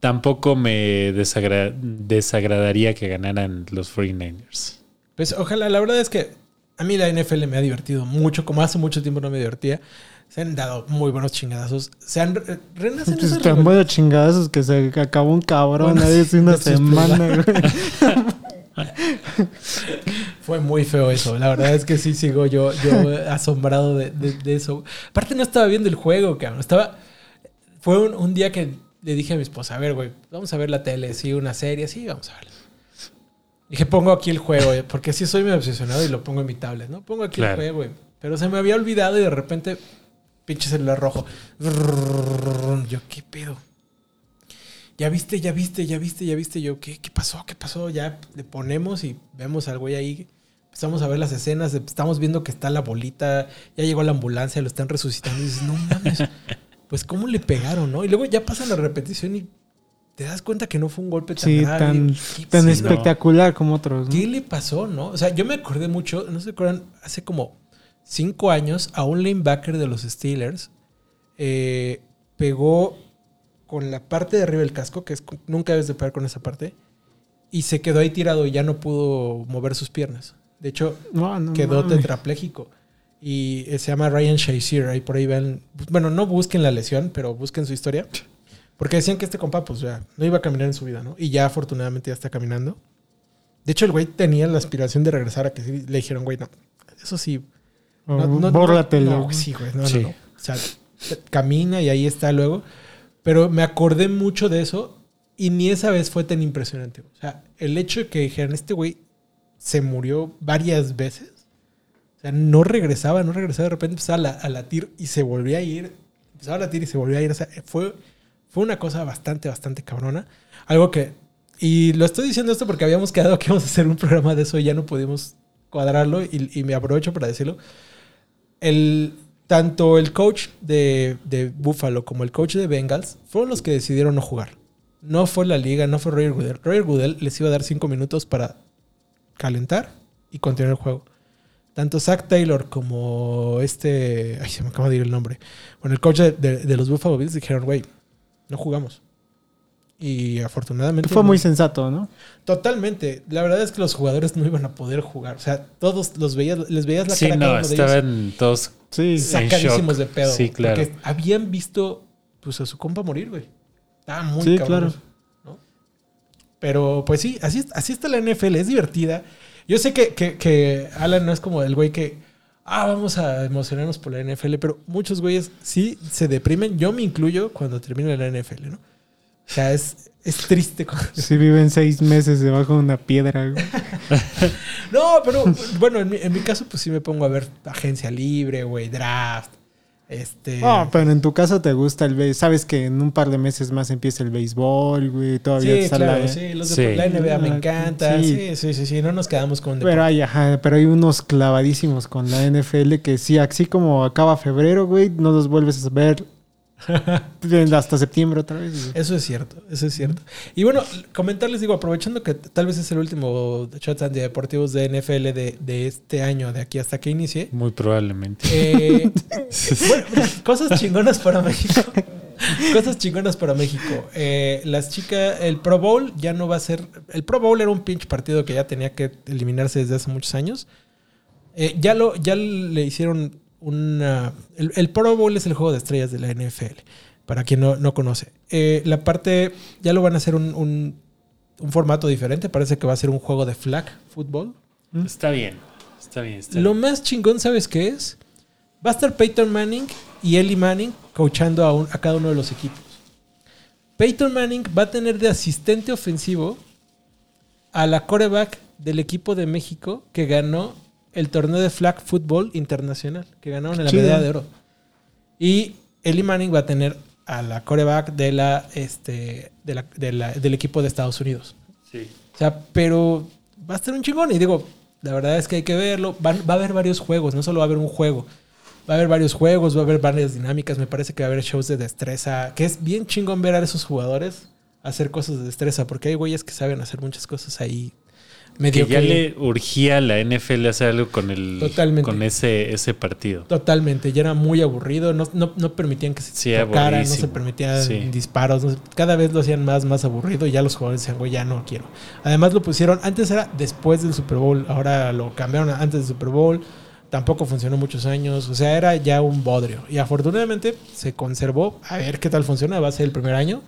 tampoco me desagra- desagradaría que ganaran los 49ers. Pues ojalá, la verdad es que a mí la NFL me ha divertido mucho, como hace mucho tiempo no me divertía. Se han dado muy buenos chingadazos. Se han re- renacen Pues esas tan buenos chingadazos que se acabó un cabrón Bueno, ahí hace una semana, güey. [laughs] [laughs] Fue muy feo eso. La verdad es que sí sigo yo, yo asombrado de, de- de eso. Aparte no estaba viendo el juego, cabrón. Estaba... Fue un, un día que le dije a mi esposa, a ver, güey, vamos a ver la tele, sí, una serie, sí, vamos a verla. Dije, pongo aquí el juego, eh, porque sí soy muy obsesionado y lo pongo en mi tablet, ¿no? Pongo aquí Claro. el juego, güey. Pero se me había olvidado y de repente, pinche celular rojo. Yo, ¿qué pedo? Ya viste, ya viste, ya viste, ya viste. Yo, ¿qué, qué pasó? ¿Qué pasó? Ya le ponemos y vemos al güey ahí. Empezamos a ver las escenas. Estamos viendo que está la bolita. Ya llegó la ambulancia, lo están resucitando. Y dices, no mames. [laughs] Pues, ¿cómo le pegaron, no? Y luego ya pasa la repetición y te das cuenta que no fue un golpe tan Sí, grave. tan, ¿Qué tan sí, espectacular como otros. ¿no? ¿Qué le pasó, no? O sea, yo me acordé mucho, no se acuerdan, hace como cinco años a un linebacker de los Steelers eh, pegó con la parte de arriba del casco, que es nunca debes de pegar con esa parte, y se quedó ahí tirado y ya no pudo mover sus piernas. De hecho, No, no quedó mames. tetrapléjico. Y eh, se llama Ryan Shazier. Ahí por ahí ven. Bueno, no busquen la lesión, pero busquen su historia. Porque decían que este compa, pues ya no iba a caminar en su vida, ¿no? Y ya afortunadamente ya está caminando. De hecho, el güey tenía la aspiración de regresar a que sí, le dijeron, güey, no, eso sí. No, no, bórratelo. No, sí, güey, no, Sí. no, no. O sea, camina y ahí está luego. Pero me acordé mucho de eso y ni esa vez fue tan impresionante. O sea, el hecho de que dijeran, este güey se murió varias veces. O sea, no regresaba, no regresaba. De repente empezaba a, la- a latir y se volvía a ir. Empezaba a latir y se volvía a ir. O sea, fue, fue una cosa bastante, bastante cabrona. Algo que... Y lo estoy diciendo esto porque habíamos quedado que íbamos a hacer un programa de eso y ya no pudimos cuadrarlo y, y me aprovecho para decirlo. El, tanto el coach de, de Buffalo como el coach de Bengals fueron los que decidieron no jugar. No fue la liga, no fue Roger Goodell. Roger Goodell les iba a dar cinco minutos para calentar y continuar el juego. Tanto Zach Taylor como este. Ay, se me acaba de ir el nombre. Bueno, el coach de, de- de los Buffalo Bills dijeron, güey, no jugamos. Y afortunadamente. Fue no. muy sensato, ¿no? Totalmente. La verdad es que los jugadores no iban a poder jugar. O sea, todos los veías, les veías la Sí, cara no, ellos estaban todos Sí. sacadísimos shock. de pedo. Sí, claro. Porque habían visto pues a su compa morir, güey. Estaba muy Sí, cabrón. claro. ¿no? Pero pues sí, así, así está la NFL, es divertida. Yo sé que, que, que Alan no es como el güey que, ah, vamos a emocionarnos por la NFL, pero muchos güeyes sí se deprimen. Yo me incluyo cuando termina la NFL, ¿no? O sea, es, es triste. cuando- [laughs] Sí viven seis meses debajo de una piedra. güey. [laughs] No, pero bueno, en mi, en mi caso pues sí me pongo a ver agencia libre, güey, draft. Este... Ah, pero en tu caso te gusta el béisbol. Sabes que en un par de meses más empieza el béisbol, güey. Todavía Sí, está claro, la... sí, los Sí. de la NBA me Ah, encanta. sí. Sí, sí, sí, sí, no nos quedamos con Pero hay, ajá, pero hay unos clavadísimos con la NFL que sí, así como acaba febrero, güey, no los vuelves a ver [laughs] hasta septiembre otra vez. Eso es cierto, eso es cierto. Y bueno, comentarles, digo, aprovechando que tal vez es el último Shots Antideportivos de NFL de, de este año, de aquí hasta que inicie. muy probablemente. Eh, [laughs] bueno, cosas chingonas para México. Cosas chingonas para México. Eh, las chicas, el Pro Bowl ya no va a ser. El Pro Bowl era un pinche partido que ya tenía que eliminarse desde hace muchos años. Eh, ya, lo, ya le hicieron una. El, el Pro Bowl es el juego de estrellas de la NFL. Para quien no, no conoce. Eh, la parte. Ya lo van a hacer un, un, un formato diferente. Parece que va a ser un juego de flag fútbol. Está bien. Está bien. Está Lo bien. más chingón, ¿sabes qué es? Va a estar Peyton Manning y Eli Manning coachando a, un- a cada uno de los equipos. Peyton Manning va a tener de asistente ofensivo a la coreback del equipo de México que ganó el torneo de flag football internacional, que ganaron en la medalla de oro. Y Eli Manning va a tener a la coreback de la, este, de la- de la- del equipo de Estados Unidos. Sí. O sea, pero va a estar un chingón. Y digo, la verdad es que hay que verlo. Va, va a haber varios juegos, no solo va a haber un juego. Va a haber varios juegos, va a haber varias dinámicas. Me parece que va a haber shows de destreza. Que es bien chingón ver a esos jugadores hacer cosas de destreza. Porque hay güeyes que saben hacer muchas cosas ahí. Que Medio ya que- le urgía a la NFL hacer algo con el Totalmente. con ese, ese partido. Totalmente, ya era muy aburrido, no, no, no permitían que se Sí, no se permitían Sí. disparos, no cada vez lo hacían más, más aburrido y ya los jugadores decían, güey, ya no quiero. Además lo pusieron, antes era después del Super Bowl, ahora lo cambiaron a antes del Super Bowl, tampoco funcionó muchos años, o sea, era ya un bodrio. Y afortunadamente se conservó, a ver qué tal funciona, va a ser el primer año.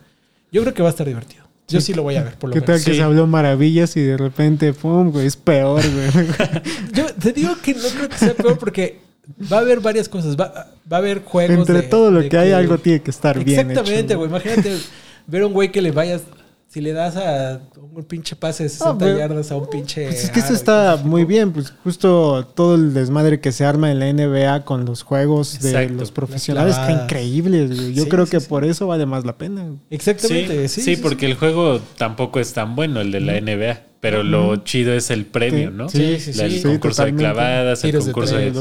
Yo creo que va a estar divertido. Yo sí, lo voy a ver, por lo ¿Qué tal menos. que Sí. se habló maravillas y de repente, pum, güey, es peor, güey? [laughs] Yo te digo que no creo que sea peor porque va a haber varias cosas, va, va a haber juegos Entre de- todo lo de que hay, algo tiene que estar bien Exactamente, güey. Imagínate ver a un güey que le vayas. Si le das a un pinche pase de 60 pero- yardas a un pinche. Pues es que y está cosas muy bien, pues justo todo el desmadre que se arma en la NBA con los juegos de los profesionales está increíble. Yo Sí, creo sí, que sí. por eso vale más la pena. Exactamente, sí. sí, porque el juego tampoco es tan bueno, el de la NBA. Pero lo chido es el premio, Sí. ¿no? Sí, sí, La- El sí. concurso de clavadas, el Tiros de concurso tres, de,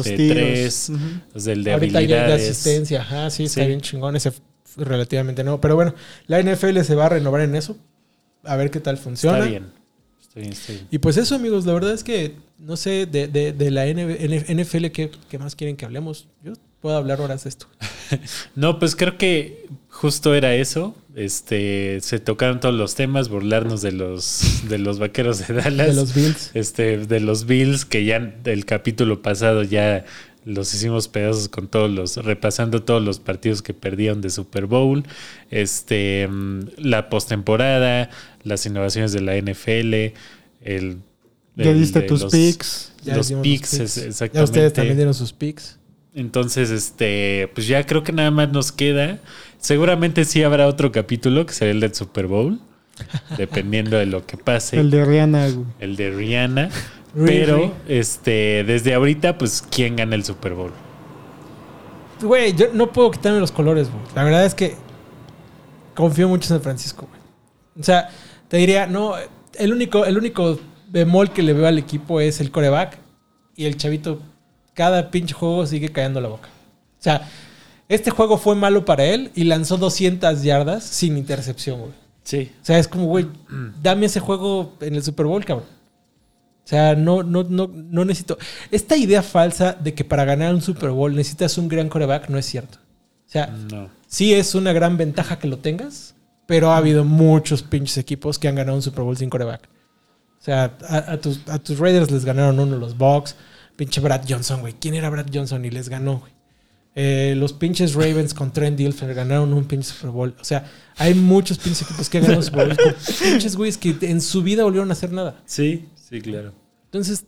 los de Ahorita ya de habilidades. asistencia, ajá, sí, está Sí. bien chingón. Ese relativamente no. Pero bueno, la NFL se va a renovar en eso. A ver qué tal funciona. Está bien. Está bien, está bien. Y pues eso, amigos, la verdad es que no sé de, de, de la NFL ¿qué, qué más quieren que hablemos. Yo puedo hablar horas de esto. [laughs] No, pues creo que justo era eso. Este, se tocaron todos los temas, burlarnos de los de los vaqueros de Dallas, De los Bills. este, de los Bills que ya del capítulo pasado ya los hicimos pedazos con todos los repasando todos los partidos que perdieron de Super Bowl, este, mm, la postemporada, las innovaciones de la NFL, el Ya el diste de tus los- picks. Ya los picks, los es- Ya exactamente. ustedes también dieron sus picks. Entonces, este, pues ya creo que nada más nos queda. Seguramente sí habrá otro capítulo que será el del Super Bowl, dependiendo de lo que pase. El de Rihanna, güey. el de Rihanna. Pero, este, desde ahorita, pues, ¿quién gana el Super Bowl? Güey, yo no puedo quitarme los colores, güey. La verdad es que confío mucho en San Francisco, güey. O sea, te diría, no, el único, el único bemol que le veo al equipo es el coreback y el chavito, cada pinche juego sigue callando la boca. O sea, este juego fue malo para él y lanzó 200 yardas sin intercepción, güey. Sí. O sea, es como, güey, dame ese juego en el Super Bowl, cabrón. O sea, no, no, no, no necesito. Esta idea falsa de que para ganar un Super Bowl necesitas un gran coreback no es cierto. O sea, No. sí es una gran ventaja que lo tengas, pero ha habido muchos pinches equipos que han ganado un Super Bowl sin coreback. O sea, a, a tus, a tus Raiders les ganaron uno los Bucks. Pinche Brad Johnson, güey. ¿Quién era Brad Johnson? Y les ganó, güey. Eh, los pinches Ravens con Trent Dilfer ganaron un pinche Super Bowl. O sea, hay muchos pinches equipos que han ganado Super Bowl con [laughs] pinches güeyes que en su vida volvieron a hacer nada. Sí, sí, claro. Entonces,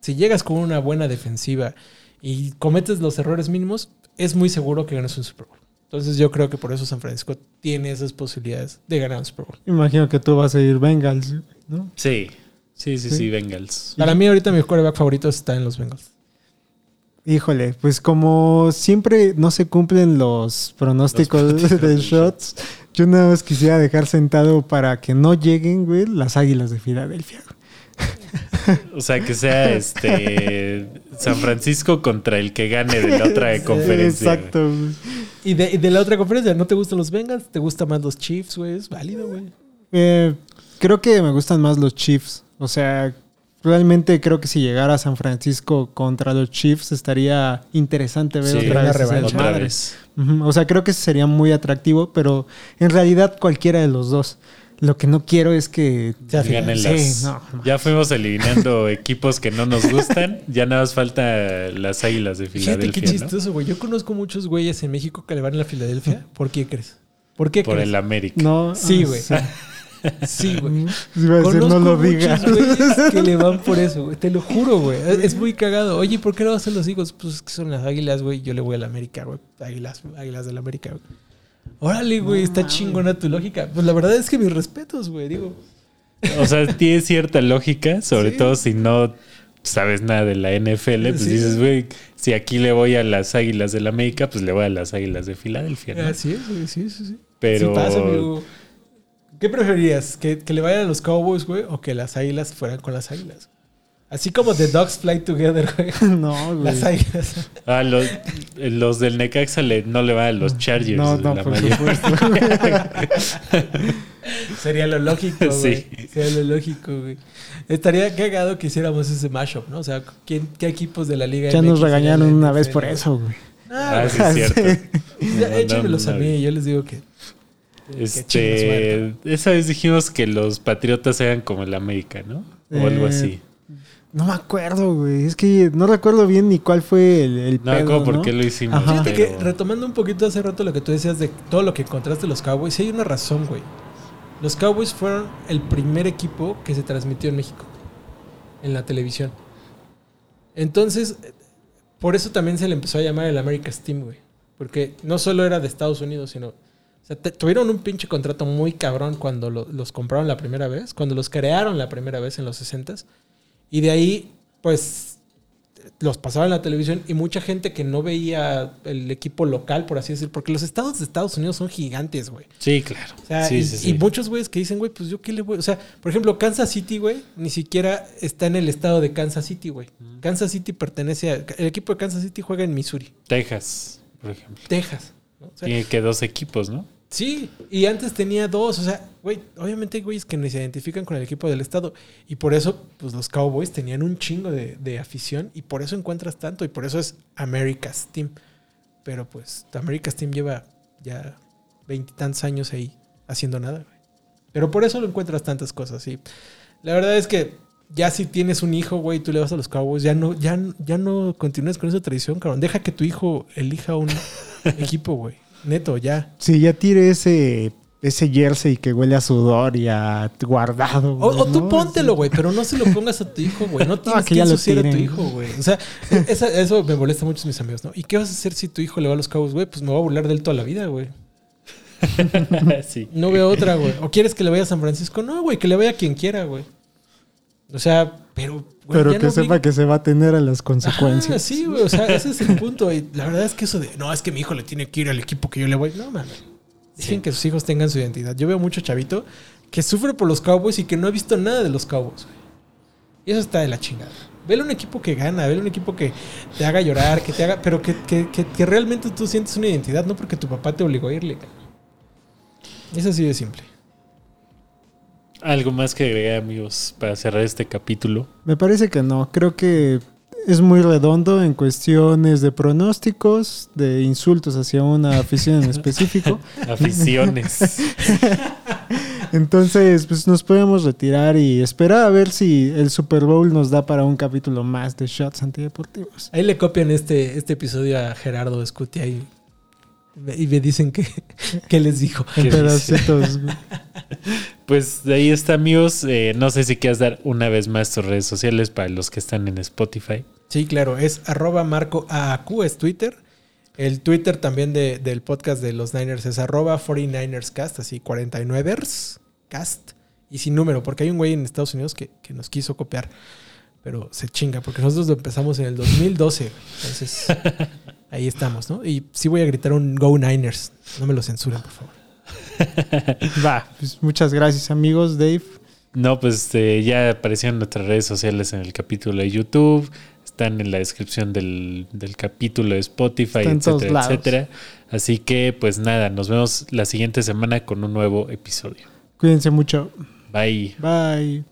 si llegas con una buena defensiva y cometes los errores mínimos, es muy seguro que ganes un Super Bowl. Entonces, yo creo que por eso San Francisco tiene esas posibilidades de ganar un Super Bowl. Imagino que tú vas a ir Bengals, ¿no? Sí. Sí, sí, sí, Sí. Bengals. Para mí, ahorita mi quarterback favorito está en los Bengals. Híjole, pues como siempre no se cumplen los pronósticos Los pronósticos de de shots, yo nada más quisiera dejar sentado para que no lleguen, güey, las águilas de Filadelfia. O sea, que sea este San Francisco contra el que gane de la otra conferencia. Exacto. güey. Y de, y de la otra conferencia, ¿no te gustan los Bengals? ¿Te gustan más los Chiefs, güey? Es válido, güey. Eh, creo que me gustan más los Chiefs. O sea, realmente creo que si llegara a San Francisco contra los Chiefs estaría interesante ver Sí, otra vez esas revancha. Otra madres. vez. O sea, creo que sería muy atractivo, pero en realidad cualquiera de los dos. Lo que no quiero es que ganen Sí, las- no, no. Ya fuimos eliminando [laughs] equipos que no nos gustan. Ya nada más falta las águilas de Fíjate qué Filadelfia. ¿no? chistoso, güey. Yo conozco muchos güeyes en México que le van a la Filadelfia. ¿Por qué crees? ¿Por qué Por crees? el América. no. Sí, ah, güey. Sí, güey. [laughs] Iba a decir, Conozco no lo muchos digas. güeyes que le van por [laughs] eso, güey. Te lo juro, güey. Es muy cagado. Oye, ¿por qué no vas a los hijos? Pues es que son las águilas, güey. Yo le voy a la América, güey. Águilas, águilas de la América, güey. Órale, güey. está chingona tu lógica. Pues la verdad es que mis respetos, güey. Digo. O sea, tiene cierta lógica, sobre Sí. todo si no sabes nada de la NFL, pues Sí. dices, güey, si aquí le voy a las Águilas del América, pues le voy a las Águilas de Filadelfia, ¿no? Así es, güey, sí, sí, sí. Pero Sí pasa, amigo. ¿Qué preferirías? ¿Que, que le vayan a los Cowboys, güey? ¿O que las águilas fueran con las águilas? Así como The Dogs Fly Together, güey. [laughs] No, güey. Las águilas. ah, los, los del Necaxa le- no le van a los Chargers. No, no, la por mayoría. supuesto. [laughs] Sería lo lógico, güey. Sí. Sería lo lógico, güey. Estaría cagado que hiciéramos ese mashup, ¿no? O sea, ¿quién, ¿qué equipos de la liga ya MX nos regañaron una vez por eso, güey. Ah, Ah, sí, es cierto. [laughs] No, échenmelos no, a mí, yo les digo que... Este, esa vez dijimos que los Patriotas eran como el América, ¿no? O algo Eh, así. No me acuerdo, güey. Es que no recuerdo bien ni cuál fue el, el No, pedo, como por ¿no? qué lo hicimos. Ajá. Fíjate pero- que retomando un poquito hace rato lo que tú decías de todo lo que encontraste de los Cowboys, sí hay una razón, güey. Los Cowboys fueron el primer equipo que se transmitió en México, en la televisión. Entonces, por eso también se le empezó a llamar el America's Team, güey. Porque no solo era de Estados Unidos, sino... O sea, te- tuvieron un pinche contrato muy cabrón cuando lo- los compraron la primera vez, cuando los crearon la primera vez en los 60s. Y de ahí, pues, los pasaban en la televisión y mucha gente que no veía el equipo local, por así decir, porque los estados de Estados Unidos son gigantes, güey. Sí, claro. O sea, sí, y, sí, sí. y muchos güeyes que dicen, güey, pues yo qué le voy. O sea, por ejemplo, Kansas City, güey, ni siquiera está en el estado de Kansas City, güey. Kansas City pertenece a. El equipo de Kansas City juega en Missouri, Texas, por ejemplo. Texas. ¿no? O sea, Tiene que dos equipos, ¿no? Sí, y antes tenía dos, o sea, güey, obviamente hay güeyes que ni se identifican con el equipo del estado y por eso, pues los Cowboys tenían un chingo de, de afición y por eso encuentras tanto y por eso es America's Team. Pero pues America's Team lleva ya veintitantos años ahí haciendo nada, güey. Pero por eso lo encuentras tantas cosas, sí. La verdad es que ya si tienes un hijo, güey, tú le vas a los Cowboys, ya no, ya, ya no continúes con esa tradición, cabrón. Deja que tu hijo elija un [laughs] equipo, güey. Neto, ya. Sí, ya tire ese, ese jersey que huele a sudor y a guardado. O, güey, o tú ¿no? póntelo, güey, pero no se lo pongas a tu hijo, güey. No [laughs] tienes que que ya lo ensuciar a tu hijo, güey. O sea, esa- eso me molesta mucho a mis amigos, ¿no? ¿Y qué vas a hacer si tu hijo le va a los cabos, güey? Pues me voy a burlar de él toda la vida, güey. [laughs] sí. No veo otra, güey. ¿O quieres que le vaya a San Francisco? No, güey, que le vaya a quien quiera, güey. O sea, pero... güey, Pero ya que no sepa que se va a tener a las consecuencias. sí, güey. O sea, ese es el punto. Y la verdad es que eso de, no, es que mi hijo le tiene que ir al equipo que yo le voy. No, mames. Dejen que sus hijos tengan su identidad. Yo veo mucho chavito que sufre por los Cowboys y que no ha visto nada de los Cowboys, güey. Y eso está de la chingada. Vele un equipo que gana, vele un equipo que te haga llorar, que te haga. Pero que, que- que- que realmente tú sientes una identidad, no porque tu papá te obligó a irle. Es así de simple. Algo más que agregar, amigos, para cerrar este capítulo. Me parece que no. Creo que es muy redondo en cuestiones de pronósticos, de insultos hacia una afición en específico. [laughs] Aficiones. [laughs] Entonces, pues nos podemos retirar y esperar a ver si el Super Bowl nos da para un capítulo más de Shots Antideportivos. Ahí le copian este, este episodio a Gerardo Escutia y, y me dicen que, [laughs] que les dijo. Pedacitos. [laughs] Pues de ahí está, amigos. Eh, no sé si quieres dar una vez más tus redes sociales para los que están en Spotify. Sí, claro, es arroba marco AAQ, es Twitter. El Twitter también de- del podcast de los Niners es arroba 49erscast, así 49ers cast. Y sin número, porque hay un güey en Estados Unidos que, que nos quiso copiar, pero se chinga, porque nosotros lo empezamos en el 2012. Entonces, [laughs] ahí estamos, ¿no? Y sí voy a gritar un Go Niners. No me lo censuren, por favor. [laughs] Va, pues muchas gracias amigos, Dave. No, pues eh, ya aparecieron nuestras redes sociales en el capítulo de YouTube. Están en la descripción del, del capítulo de Spotify, etcétera, etcétera. Así que, pues nada, nos vemos la siguiente semana con un nuevo episodio. Cuídense mucho. Bye. Bye.